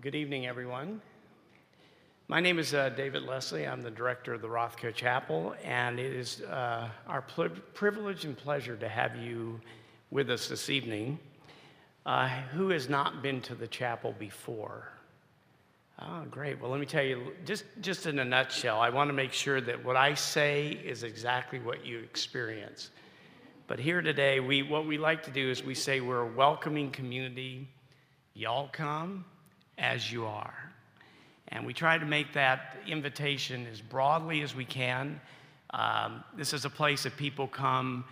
Good evening, everyone. My name is uh, David Leslie. I'm the director of the Rothko Chapel, and it is uh, our pl- privilege and pleasure to have you with us this evening. Uh, who has not been to the chapel before? Oh, great. Well, let me tell you, just, just in a nutshell, I want to make sure that what I say is exactly what you experience. But here today, we, what we like to do is we say we're a welcoming community. Y'all come as you are. And we try to make that invitation as broadly as we can. Um, this is a place that people come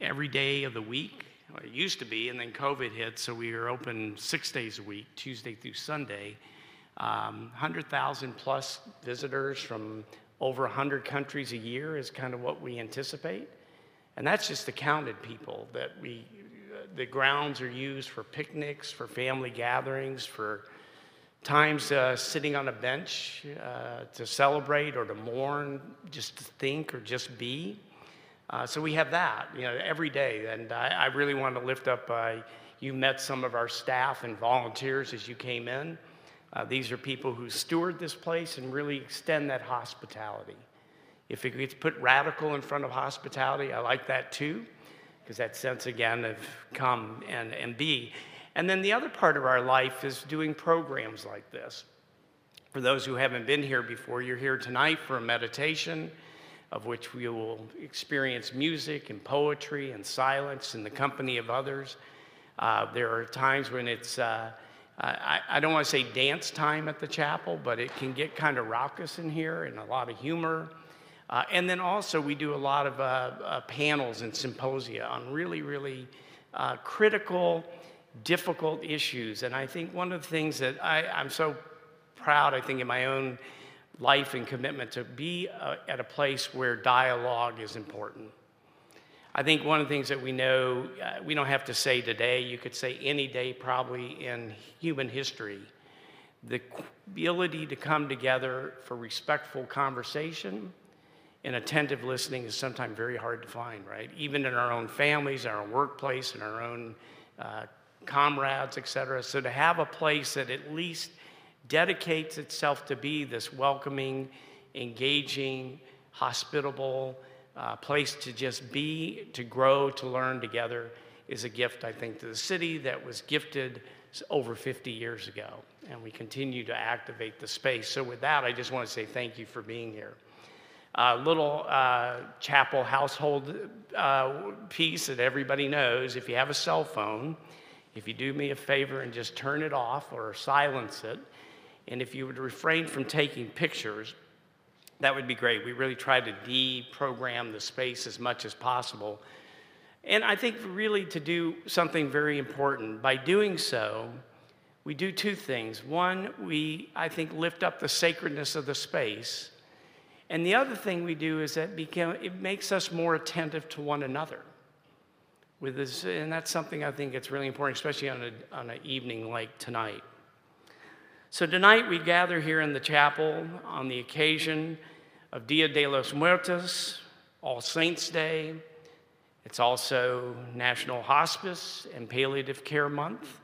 every day of the week. Well, it used to be, and then COVID hit, so we are open six days a week, Tuesday through Sunday. Um, 100,000 plus visitors from over 100 countries a year is kind of what we anticipate. And that's just the counted people that we, the grounds are used for picnics, for family gatherings, for times uh, sitting on a bench uh, to celebrate or to mourn, just to think or just be. Uh, so we have that, you know, every day. And I, I really want to lift up, uh, you met some of our staff and volunteers as you came in. Uh, these are people who steward this place and really extend that hospitality. If it gets put radical in front of hospitality, I like that too, because that sense again of come and, and be. And then the other part of our life is doing programs like this. For those who haven't been here before, you're here tonight for a meditation of which we will experience music and poetry and silence in the company of others. Uh, there are times when it's uh, I, I don't want to say dance time at the chapel, but it can get kind of raucous in here and a lot of humor. Uh, and then also, we do a lot of uh, uh, panels and symposia on really, really uh, critical, difficult issues. And I think one of the things that I, I'm so proud, I think, in my own life and commitment to be uh, at a place where dialogue is important. I think one of the things that we know, uh, we don't have to say today, you could say any day probably in human history, the ability to come together for respectful conversation and attentive listening is sometimes very hard to find, right? Even in our own families, our workplace, in our own uh, comrades, et cetera. So to have a place that at least dedicates itself to be this welcoming, engaging, hospitable, uh, place to just be, to grow, to learn together is a gift, I think, to the city that was gifted over 50 years ago. And we continue to activate the space. So, with that, I just want to say thank you for being here. A little uh, chapel household uh, piece that everybody knows if you have a cell phone, if you do me a favor and just turn it off or silence it, and if you would refrain from taking pictures, that would be great. We really try to deprogram the space as much as possible. And I think really to do something very important. By doing so, we do two things. One, we, I think, lift up the sacredness of the space. And the other thing we do is that it makes us more attentive to one another. With this, and that's something I think it's really important, especially on, a, on an evening like tonight. So tonight we gather here in the chapel on the occasion of Dia de los Muertos, All Saints Day. It's also National Hospice and Palliative Care Month.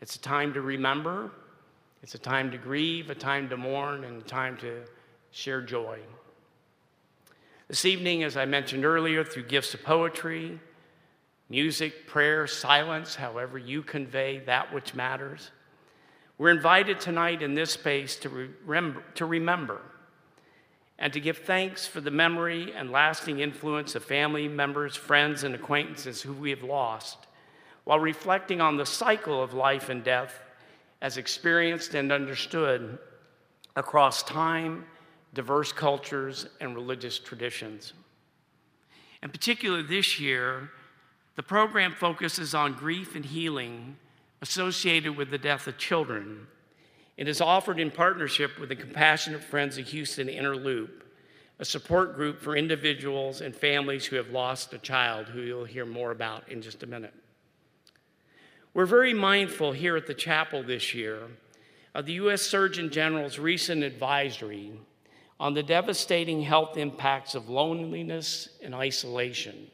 It's a time to remember, it's a time to grieve, a time to mourn, and a time to share joy. This evening, as I mentioned earlier, through gifts of poetry, music, prayer, silence, however you convey that which matters, we're invited tonight in this space to, remember, to remember and to give thanks for the memory and lasting influence of family members, friends, and acquaintances who we have lost, while reflecting on the cycle of life and death as experienced and understood across time, diverse cultures, and religious traditions. In particular, this year, the program focuses on grief and healing associated with the death of children. It is offered in partnership with the Compassionate Friends of Houston Inner Loop, a support group for individuals and families who have lost a child, who you'll hear more about in just a minute. We're very mindful here at the chapel this year of the U.S. Surgeon General's recent advisory on the devastating health impacts of loneliness and isolation.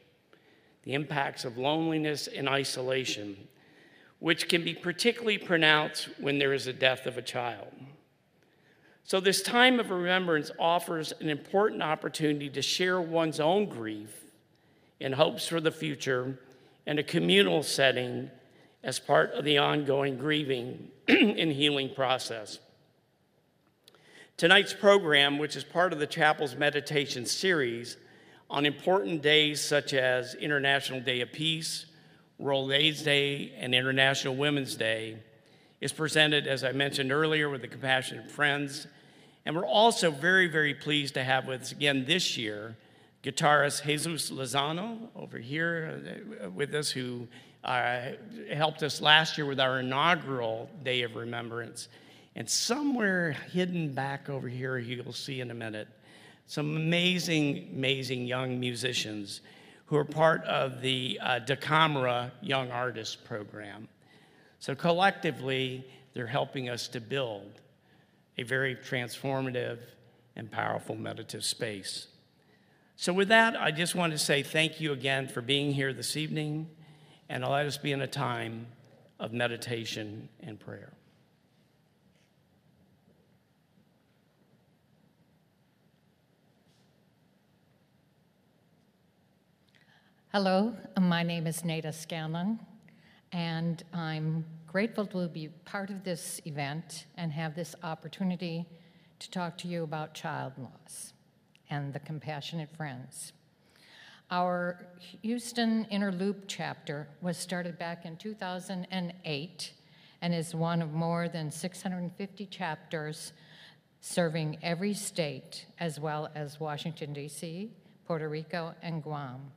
The impacts of loneliness and isolation which can be particularly pronounced when there is a death of a child. So, this time of remembrance offers an important opportunity to share one's own grief and hopes for the future in a communal setting as part of the ongoing grieving and healing process. Tonight's program, which is part of the chapel's meditation series on important days such as International Day of Peace, World AIDS Day, and International Women's Day, is presented, as I mentioned earlier, with the Compassionate Friends. And we're also very, very pleased to have with us again this year guitarist Jesus Lozano over here uh, with us, who uh, helped us last year with our inaugural Day of Remembrance. And somewhere hidden back over here, you'll see in a minute, some amazing, amazing young musicians who are part of the uh, DACAMERA Young Artists Program. So collectively, they're helping us to build a very transformative and powerful meditative space. So, with that, I just want to say thank you again for being here this evening, and let us be in a time of meditation and prayer. Hello, my name is Nada Scanlon, and I'm grateful to be part of this event and have this opportunity to talk to you about child loss and the Compassionate Friends. Our Houston Inner Loop chapter was started back in 2008 and is one of more than 650 chapters serving every state as well as Washington, D.C., Puerto Rico, and Guam.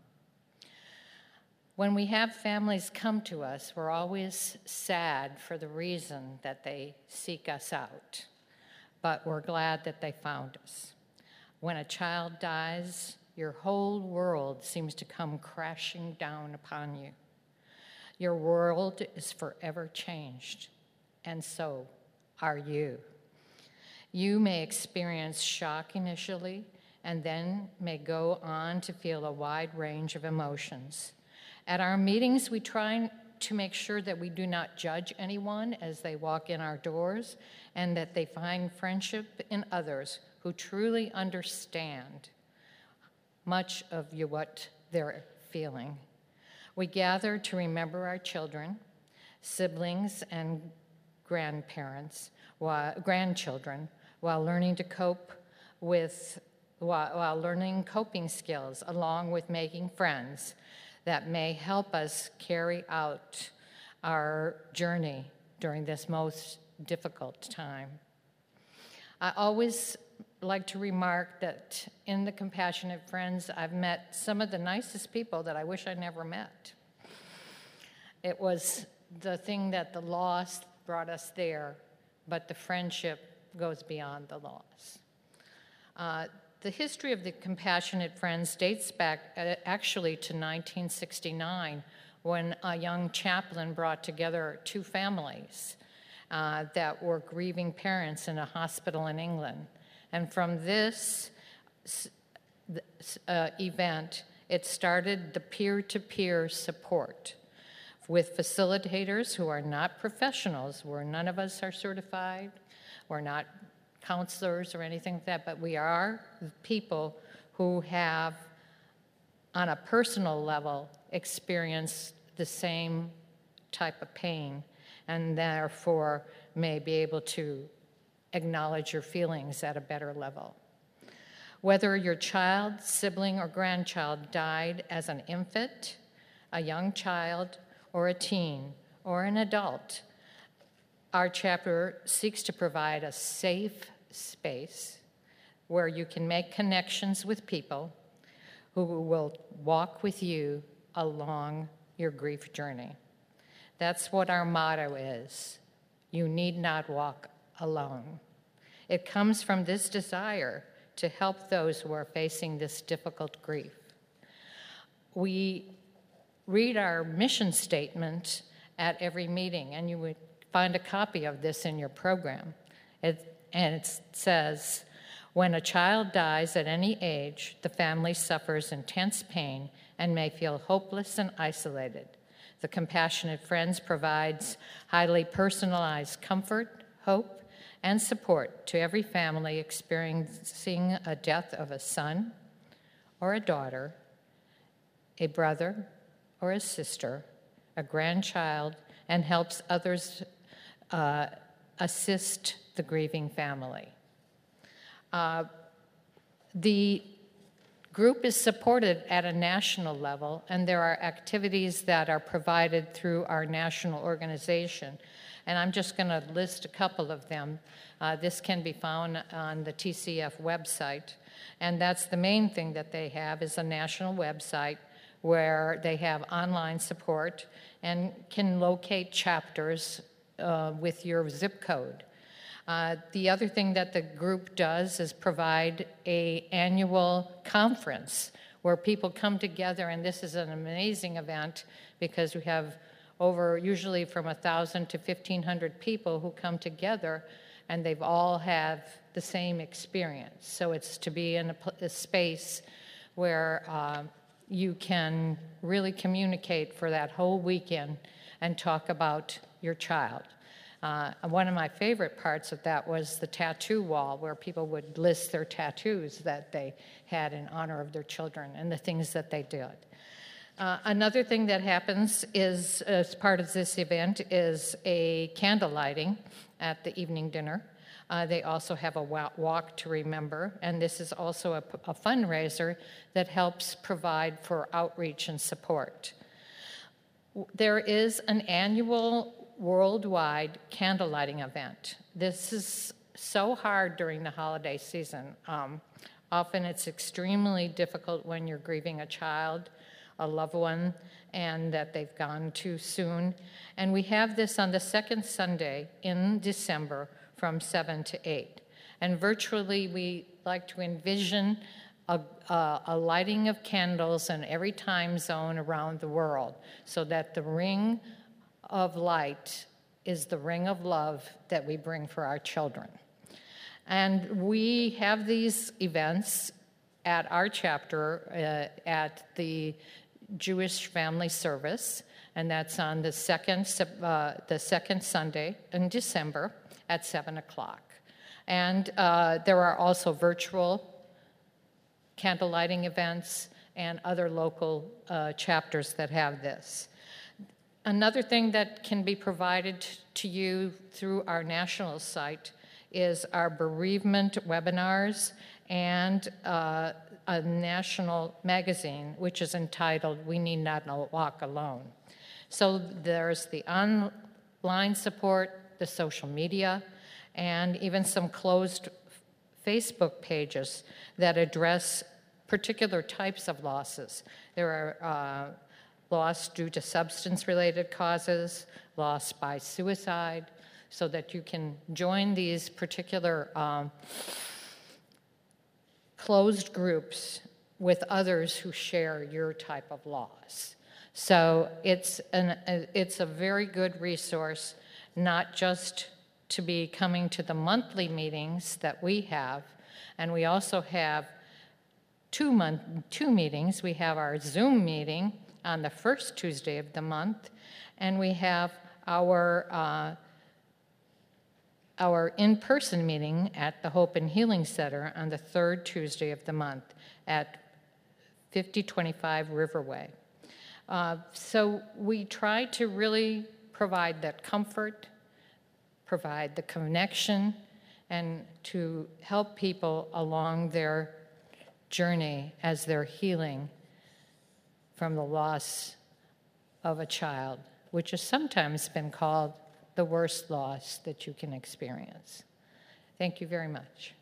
When we have families come to us, we're always sad for the reason that they seek us out, but we're glad that they found us. When a child dies, your whole world seems to come crashing down upon you. Your world is forever changed, and so are you. You may experience shock initially and then may go on to feel a wide range of emotions. At our meetings, we try to make sure that we do not judge anyone as they walk in our doors and that they find friendship in others who truly understand much of you, what they're feeling. We gather to remember our children, siblings, and grandparents, while, grandchildren, while learning to cope with, while, while learning coping skills, along with making friends that may help us carry out our journey during this most difficult time. I always like to remark that in the Compassionate Friends, I've met some of the nicest people that I wish I never met. It was the thing that the loss brought us there, but the friendship goes beyond the loss. Uh, the history of the Compassionate Friends dates back uh, actually to 1969 when a young chaplain brought together two families uh, that were grieving parents in a hospital in England. And from this uh, event, it started the peer to peer support with facilitators who are not professionals, where none of us are certified, we're not counselors or anything like that, but we are people who have, on a personal level, experienced the same type of pain and therefore may be able to acknowledge your feelings at a better level. Whether your child, sibling, or grandchild died as an infant, a young child, or a teen, or an adult, our chapter seeks to provide a safe space where you can make connections with people who will walk with you along your grief journey. That's what our motto is. You need not walk alone. It comes from this desire to help those who are facing this difficult grief. We read our mission statement at every meeting, and you would find a copy of this in your program. It, and it says, when a child dies at any age, the family suffers intense pain and may feel hopeless and isolated. The Compassionate Friends provides highly personalized comfort, hope, and support to every family experiencing a death of a son or a daughter, a brother or a sister, a grandchild, and helps others uh, assist the grieving family. Uh, the group is supported at a national level, and there are activities that are provided through our national organization. And I'm just going to list a couple of them. Uh, this can be found on the TCF website. And that's the main thing that they have is a national website where they have online support and can locate chapters uh, with your zip code. Uh, the other thing that the group does is provide a annual conference where people come together, and this is an amazing event because we have over usually from 1,000 to 1,500 people who come together, and they've all have the same experience. So it's to be in a, a space where uh, you can really communicate for that whole weekend and talk about your child. Uh, one of my favorite parts of that was the tattoo wall, where people would list their tattoos that they had in honor of their children and the things that they did. Uh, another thing that happens is, as part of this event, is a candle lighting at the evening dinner. Uh, they also have a walk to remember, and this is also a, a fundraiser that helps provide for outreach and support. There is an annual worldwide candle lighting event. This is so hard during the holiday season. Um, often it's extremely difficult when you're grieving a child, a loved one, and that they've gone too soon. And we have this on the second Sunday in December from 7 to 8. And virtually, we like to envision a, a, lighting of candles in every time zone around the world so that the ring of light is the ring of love that we bring for our children. And we have these events at our chapter uh, at the Jewish Family Service, and that's on the second, uh, the second Sunday in December at 7 o'clock. And uh, there are also virtual candle lighting events and other local uh, chapters that have this. Another thing that can be provided to you through our national site is our bereavement webinars and uh, a national magazine, which is entitled We Need Not Walk Alone. So there's the online support, the social media, and even some closed Facebook pages that address particular types of losses. There are uh, loss due to substance related causes, loss by suicide, so that you can join these particular um, closed groups with others who share your type of loss. So it's, an, it's a very good resource, not just to be coming to the monthly meetings that we have, and we also have two month two meetings. We have our Zoom meeting on the first Tuesday of the month, and we have our uh, our in-person meeting at the Hope and Healing Center on the third Tuesday of the month at 5025 Riverway. Uh, so we try to really provide that comfort, provide the connection, and to help people along their journey as they're healing from the loss of a child, which has sometimes been called the worst loss that you can experience. Thank you very much.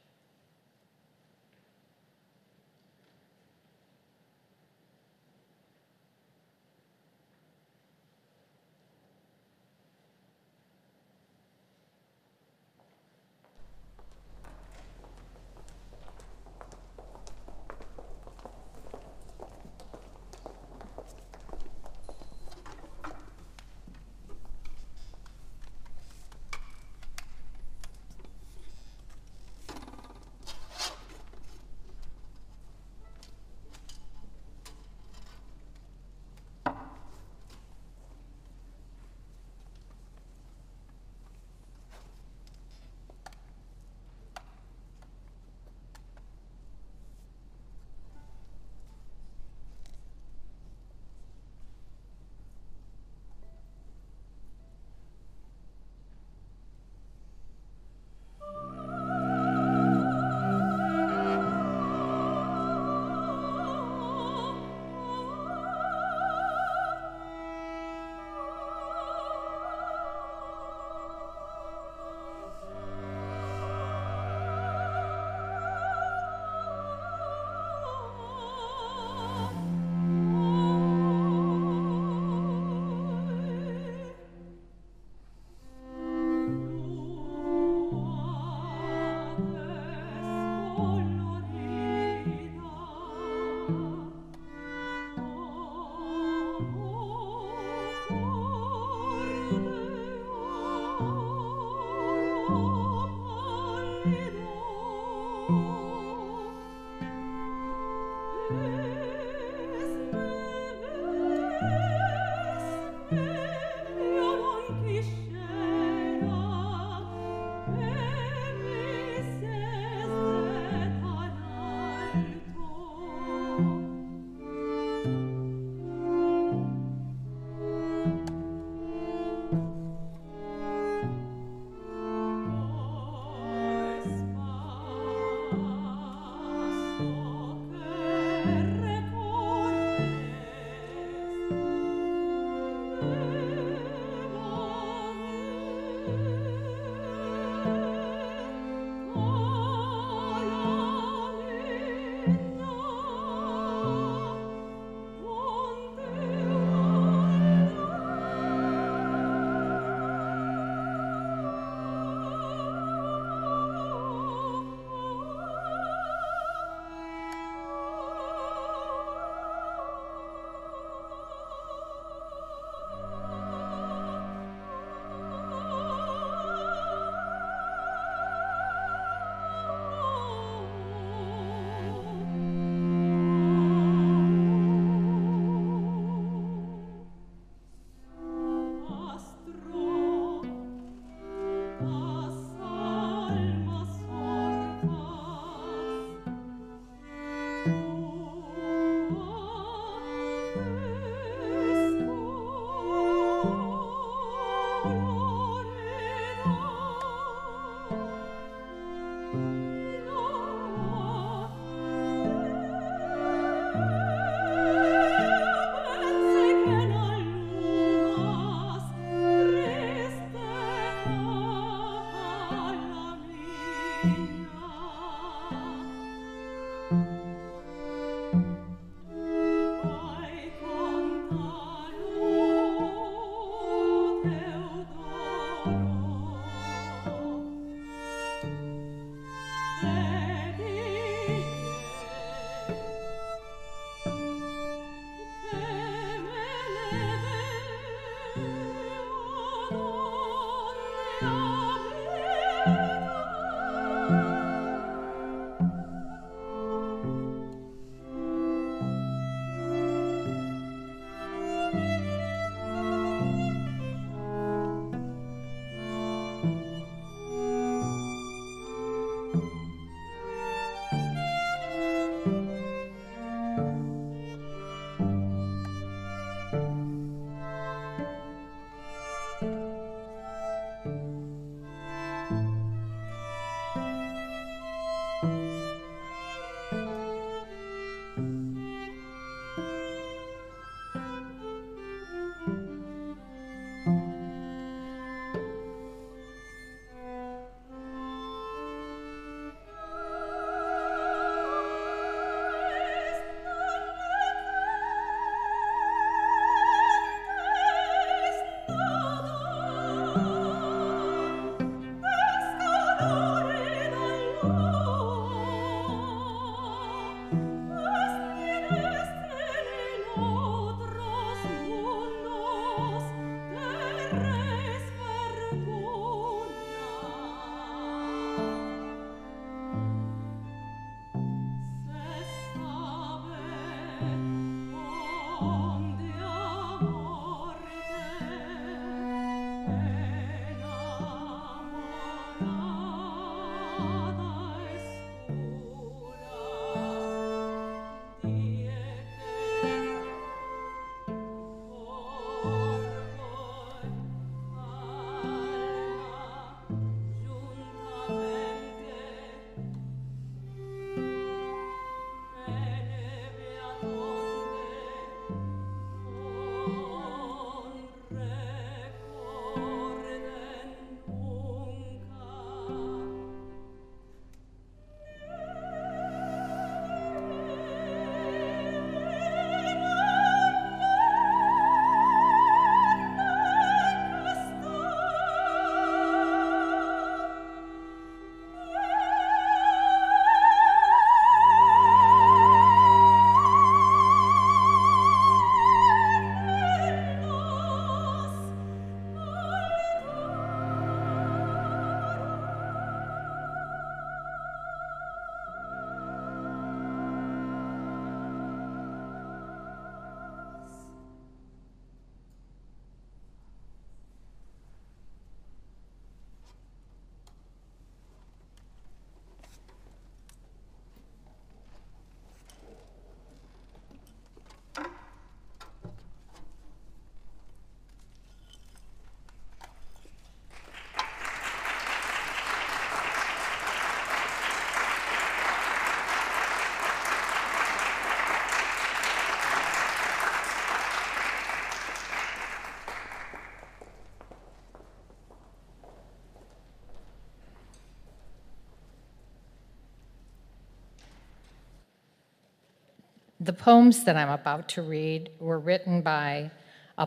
The poems that I'm about to read were written by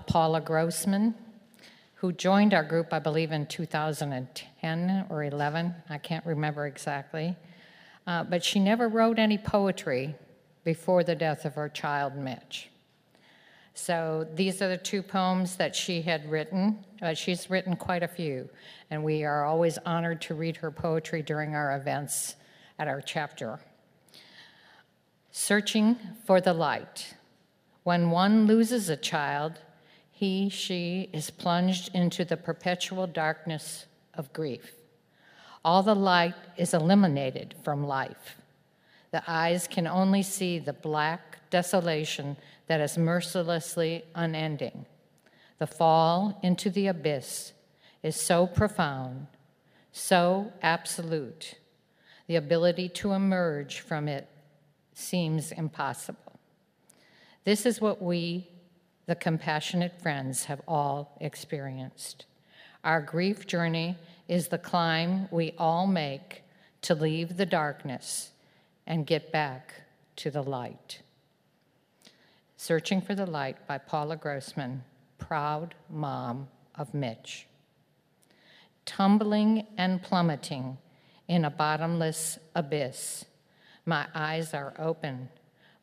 Paula Grossman, who joined our group, I believe, in 2010 or 11. I can't remember exactly. Uh, but she never wrote any poetry before the death of her child, Mitch. So these are the two poems that she had written. Uh, she's written quite a few, and we are always honored to read her poetry during our events at our chapter. Searching for the light. When one loses a child, he, she is plunged into the perpetual darkness of grief. All the light is eliminated from life. The eyes can only see the black desolation that is mercilessly unending. The fall into the abyss is so profound, so absolute, the ability to emerge from it seems impossible. This is what we, the compassionate friends, have all experienced. Our grief journey is the climb we all make to leave the darkness and get back to the light. Searching for the Light by Paula Grossman, proud mom of Mitch. Tumbling and plummeting in a bottomless abyss, my eyes are open,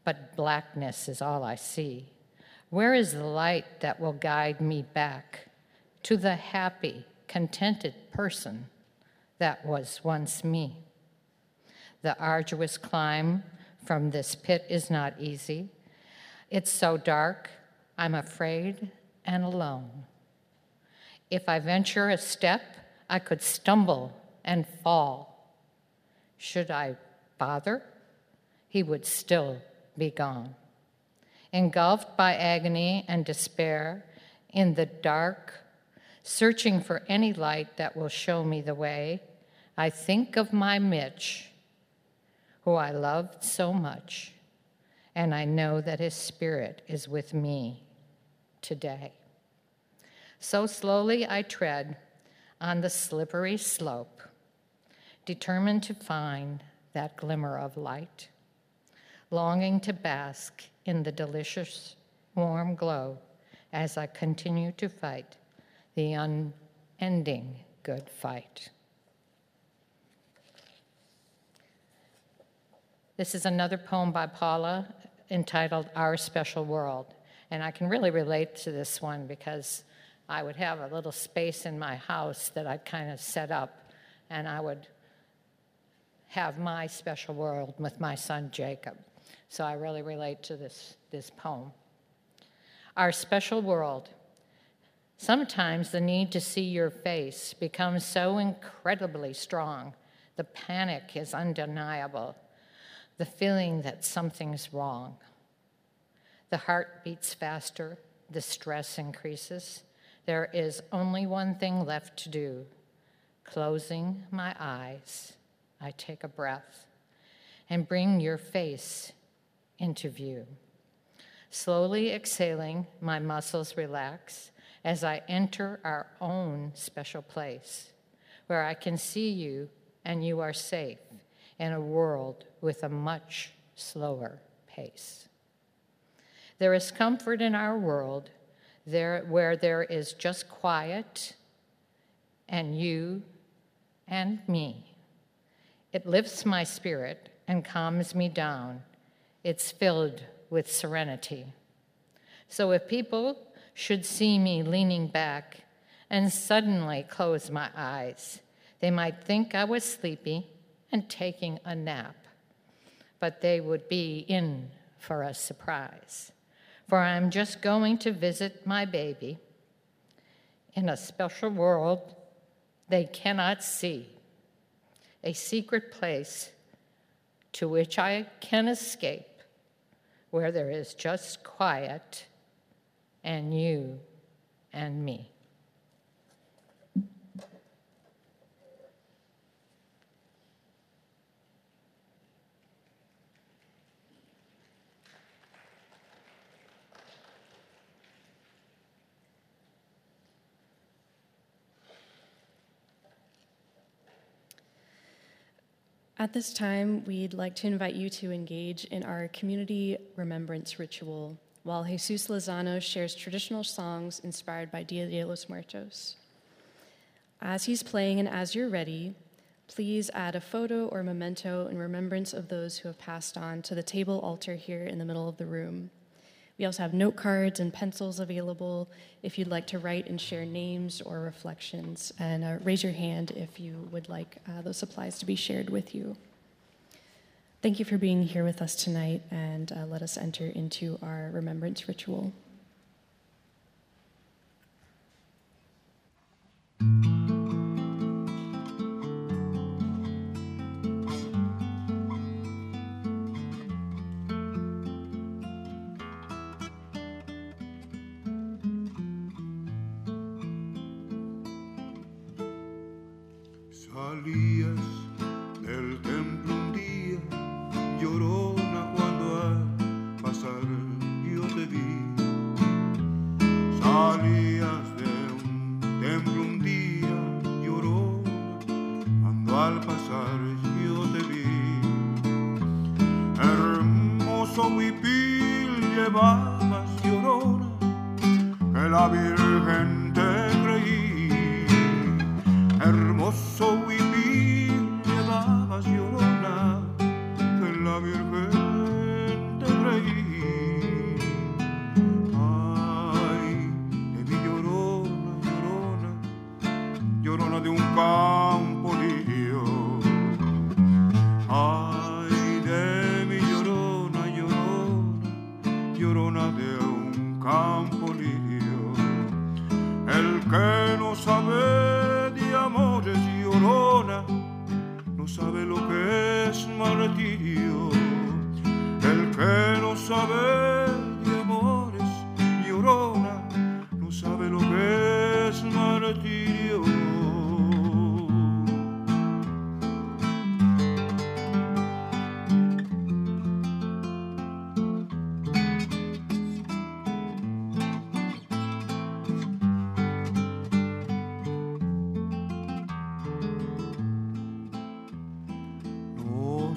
but blackness is all I see. Where is the light that will guide me back to the happy, contented person that was once me? The arduous climb from this pit is not easy. It's so dark, I'm afraid and alone. If I venture a step, I could stumble and fall. Should I bother? He would still be gone. Engulfed by agony and despair, in the dark, searching for any light that will show me the way, I think of my Mitch, who I loved so much and I know that His Spirit is with me today. So slowly I tread on the slippery slope, determined to find that glimmer of light, longing to bask in the delicious warm glow as I continue to fight the unending good fight. This is another poem by Paula entitled Our Special World. And I can really relate to this one because I would have a little space in my house that I'd kind of set up, and I would have my special world with my son Jacob. So I really relate to this, this poem. Our special world. Sometimes the need to see your face becomes so incredibly strong, the panic is undeniable the feeling that something's wrong. The heart beats faster, the stress increases. There is only one thing left to do. Closing my eyes, I take a breath and bring your face into view. Slowly exhaling, my muscles relax as I enter our own special place where I can see you and you are safe in a world with a much slower pace. There is comfort in our world there, where there is just quiet and you and me. It lifts my spirit and calms me down. It's filled with serenity. So if people should see me leaning back and suddenly close my eyes, they might think I was sleepy and taking a nap, but they would be in for a surprise. For I'm just going to visit my baby in a special world they cannot see, a secret place to which I can escape, where there is just quiet and you and me. At this time, we'd like to invite you to engage in our community remembrance ritual while Jesus Lozano shares traditional songs inspired by Dia de los Muertos. As he's playing and as you're ready, please add a photo or memento in remembrance of those who have passed on to the table altar here in the middle of the room. We also have note cards and pencils available if you'd like to write and share names or reflections. And uh, raise your hand if you would like uh, those supplies to be shared with you. Thank you for being here with us tonight, and uh, let us enter into our remembrance ritual. Llorona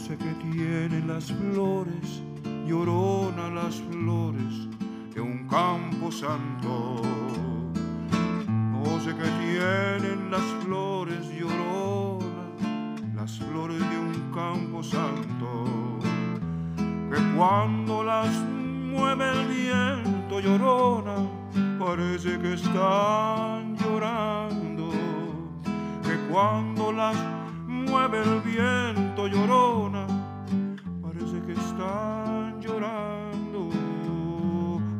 Sé qué tienen las flores, llorona las flores de un campo santo. Sé qué tienen las flores, llorona, las flores de un campo santo. Que cuando las mueve el viento, llorona, parece que están llorando. Que cuando las mueve el viento que están llorando.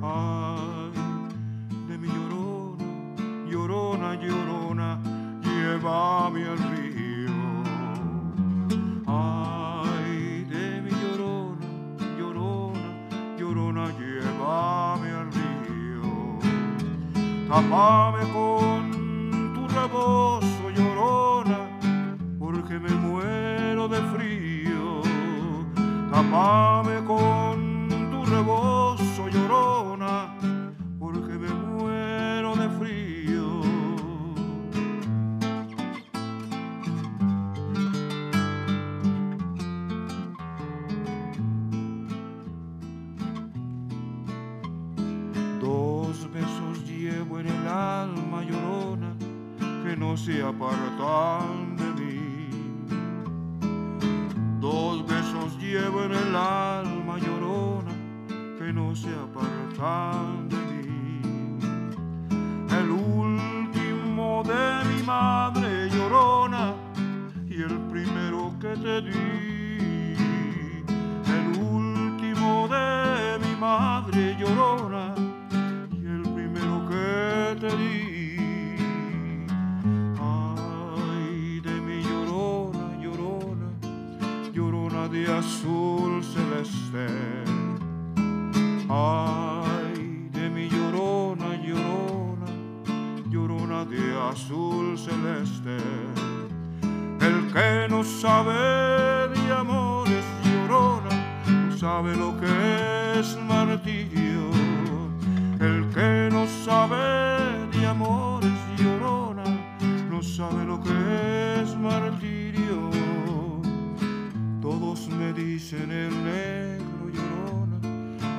Ay, de mi llorona, llorona, llorona, llévame al río. Ay, de mi llorona, llorona, llorona, llévame al río. Tapame Tapame con tu rebozo, llorona, porque me muero de frío. Dos besos llevo en el alma llorona que no se apartan llevo en el alma llorona que no se apartan de mí. El último de mi madre llorona y el primero que te di. Ay, de mi llorona, llorona, llorona de azul celeste. El que no sabe de amores llorona, no sabe lo que es martirio. El que no sabe de amores llorona, no sabe lo que es martirio. dicen el negro llorona,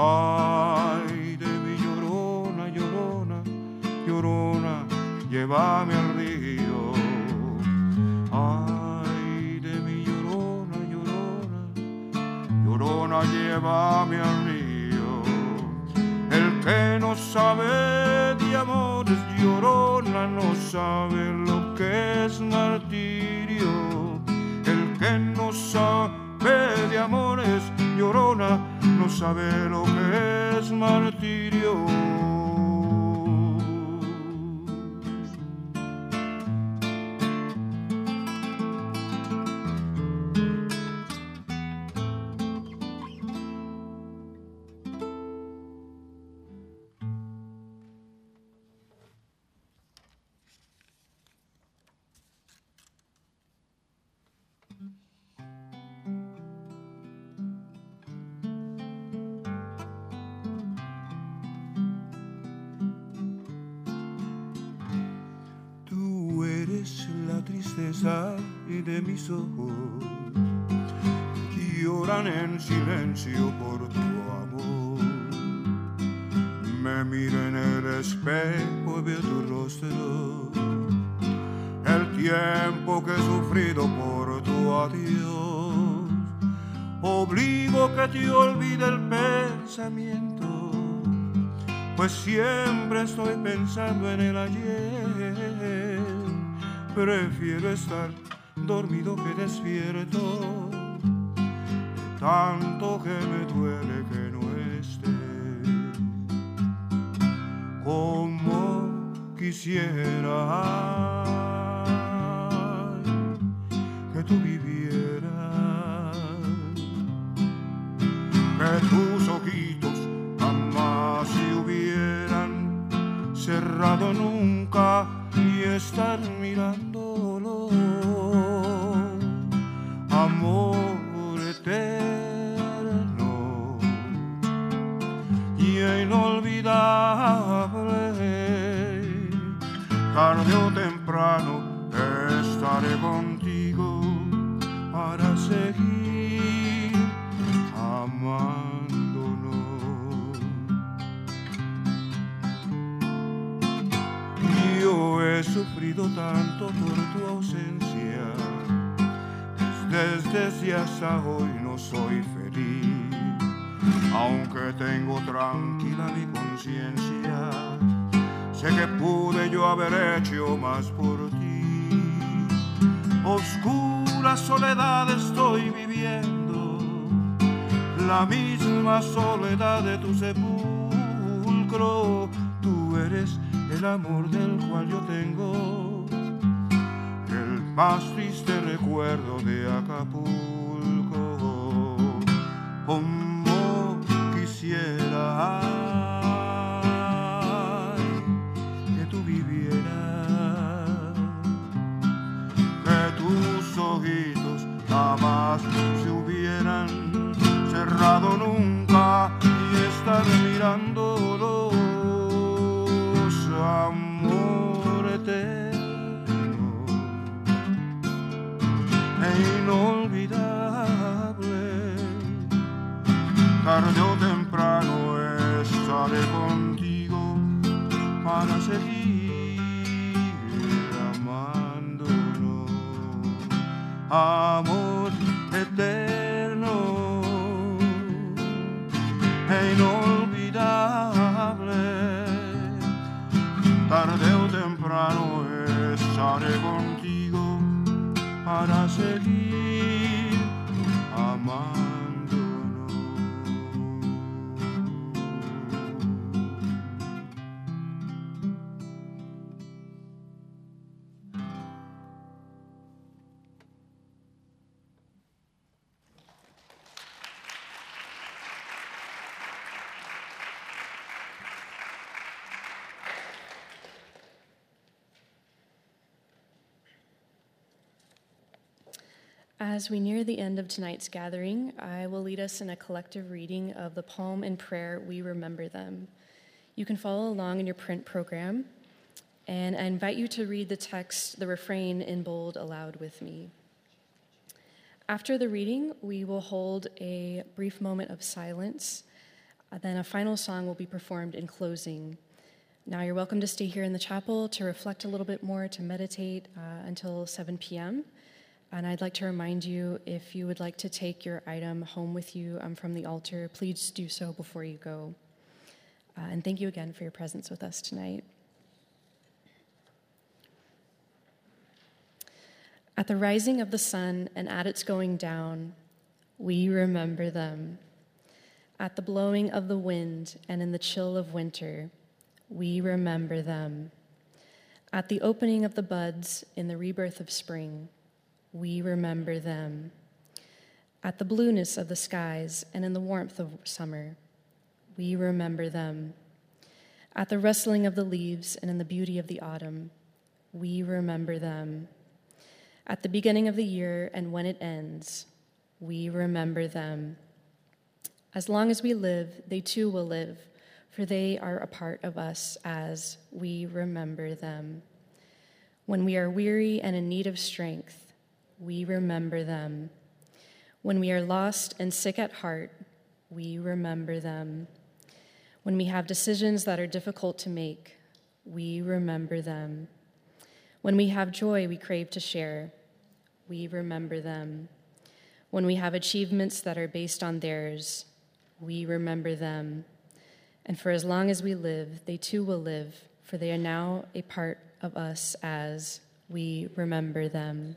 Ay de mi llorona, llorona, llorona, llévame al río. Ay de mi llorona, llorona, llorona, llévame al río. El que no sabe de amores llorona no sabe lo que es martirio. El que no sabe de amores llorona no sabe lo que es martirio. Eres la tristeza de mis ojos que lloran en silencio por tu amor. Me miro en el espejo y veo tu rostro, el tiempo que he sufrido por tu adiós. Obligo que te olvide el pensamiento pues siempre estoy pensando en el ayer. Prefiero estar dormido que despierto, de tanto que me duele que no esté. Como quisiera tanto por tu ausencia, desde, desde hasta hoy no soy feliz, aunque tengo tranquila mi conciencia, sé que pude yo haber hecho más por ti. Oscura soledad estoy viviendo, la misma soledad de tu sepulcro. Tú eres el amor del cual yo tengo, el más triste recuerdo de Acapulco. Como quisiera que tú vivieras que tus ojitos jamás se hubieran cerrado nunca y estar mirándolos inolvidable tarde o temprano estaré contigo para seguir amándonos. Amor As we near the end of tonight's gathering, I will lead us in a collective reading of the poem and prayer, We Remember Them. You can follow along in your print program, and I invite you to read the text, the refrain in bold aloud with me. After the reading, we will hold a brief moment of silence. Then a final song will be performed in closing. Now you're welcome to stay here in the chapel to reflect a little bit more, to meditate uh, until 7 p.m. And I'd like to remind you if you would like to take your item home with you um, from the altar, please do so before you go. Uh, and thank you again for your presence with us tonight. At the rising of the sun and at its going down, we remember them. At the blowing of the wind and in the chill of winter, we remember them. At the opening of the buds in the rebirth of spring, we remember them. At the blueness of the skies and in the warmth of summer, we remember them. At the rustling of the leaves and in the beauty of the autumn, we remember them. At the beginning of the year and when it ends, we remember them. As long as we live, they too will live, for they are a part of us as we remember them. When we are weary and in need of strength, we remember them. When we are lost and sick at heart, we remember them. When we have decisions that are difficult to make, we remember them. When we have joy we crave to share, we remember them. When we have achievements that are based on theirs, we remember them. And for as long as we live, they too will live, for they are now a part of us as we remember them.